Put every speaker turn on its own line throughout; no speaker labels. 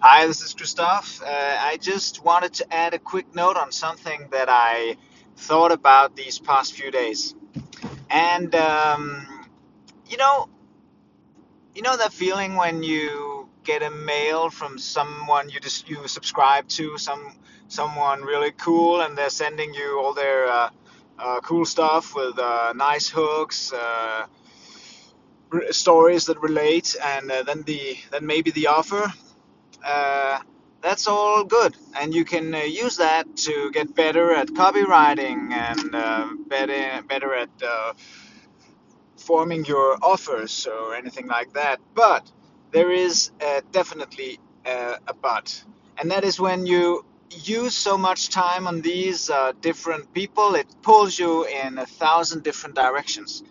Hi, this is Christoph. Uh, I just wanted to add a quick note on something that I thought about these past few days. And um, you know, you know that feeling when you get a mail from someone you just you subscribe to, some someone really cool, and they're sending you all their uh, uh, cool stuff with uh, nice hooks, uh, stories that relate, and uh, then the then maybe the offer uh, that's all good. And you can uh, use that to get better at copywriting and uh, better, better at uh, forming your offers or anything like that. But there is uh, definitely uh, a but. And that is when you use so much time on these different people, it pulls you in a thousand different directions.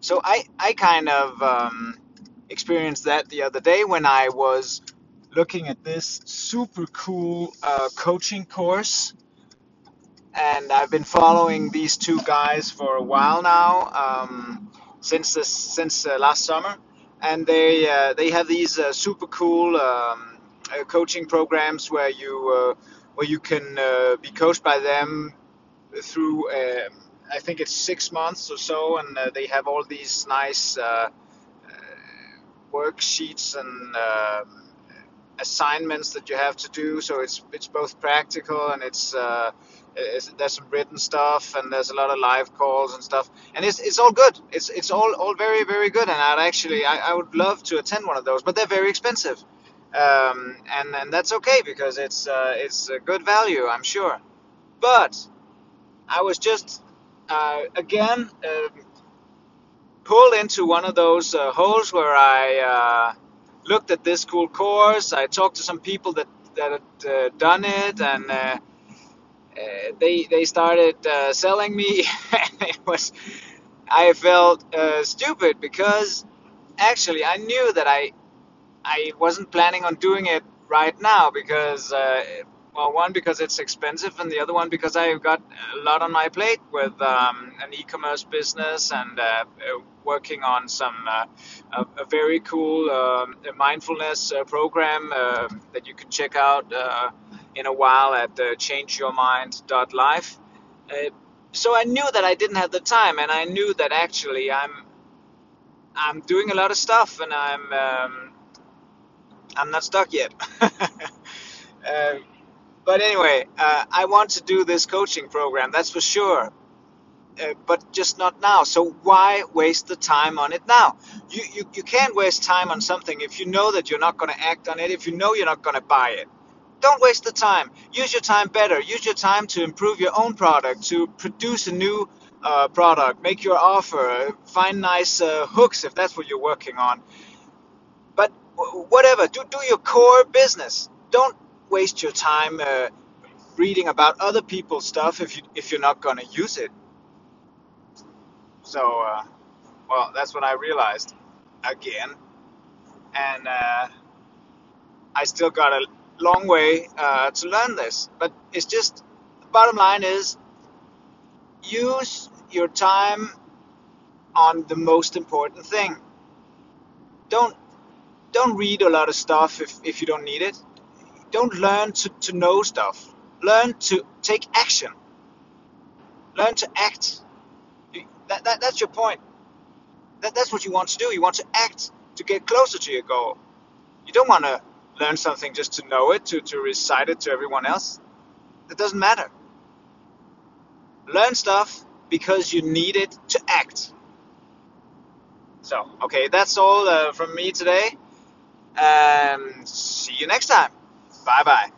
So I, I kind of um, experienced that the other day when I was looking at this super cool uh, coaching course. And I've been following these two guys for a while now, um, since this, since uh, last summer, and they uh, they have these uh, super cool um, uh, coaching programs where you uh, where you can be coached by them through I think it's six months or so, and they have all these nice worksheets and um, assignments that you have to do. So it's it's both practical and it's, uh, it's, there's some written stuff and there's a lot of live calls and stuff. And it's it's all good. It's it's all all very very good. And I'd actually I, I would love to attend one of those, but they're very expensive. Um, and and that's okay because it's uh, it's a good value, I'm sure. But I was just uh, again um, pulled into one of those uh, holes where I uh, looked at this cool course. I talked to some people that that had uh, done it, and uh, uh, they they started uh, selling me. it was I felt uh, stupid because actually I knew that I I wasn't planning on doing it right now because well, one because it's expensive, and the other one because I've got a lot on my plate with um, an e-commerce business and uh, uh working on some uh, a, very cool um, mindfulness uh, program uh, that you can check out uh, in a while at changeyourmind.life. so I knew that I didn't have the time, and I knew that actually I'm I'm doing a lot of stuff, and I'm um, I'm not stuck yet. But anyway, uh, I want to do this coaching program, that's for sure. Uh, but just not now. So why waste the time on it now? You, you, you can't waste time on something if you know that you're not going to act on it, if you know you're not going to buy it. Don't waste the time. Use your time better. Use your time to improve your own product, to produce a new uh, product, make your offer, find nice uh, hooks if that's what you're working on. But whatever, do, do your core business. Don't waste your time uh, reading about other people's stuff if you if you're not gonna use it. So, uh, well, that's what I realized again, and uh, I still got a long way uh, to learn this. But it's just the bottom line is use your time on the most important thing. Don't don't read a lot of stuff if, if you don't need it don't learn to, to know stuff. Learn to take action. Learn to act. That, that, that's your point. That, that's what you want to do. You want to act to get closer to your goal. You don't want to learn something just to know it, to, to recite it to everyone else. That doesn't matter. Learn stuff because you need it to act. So, okay, that's all uh, from me today. Um, see you next time. 拜拜。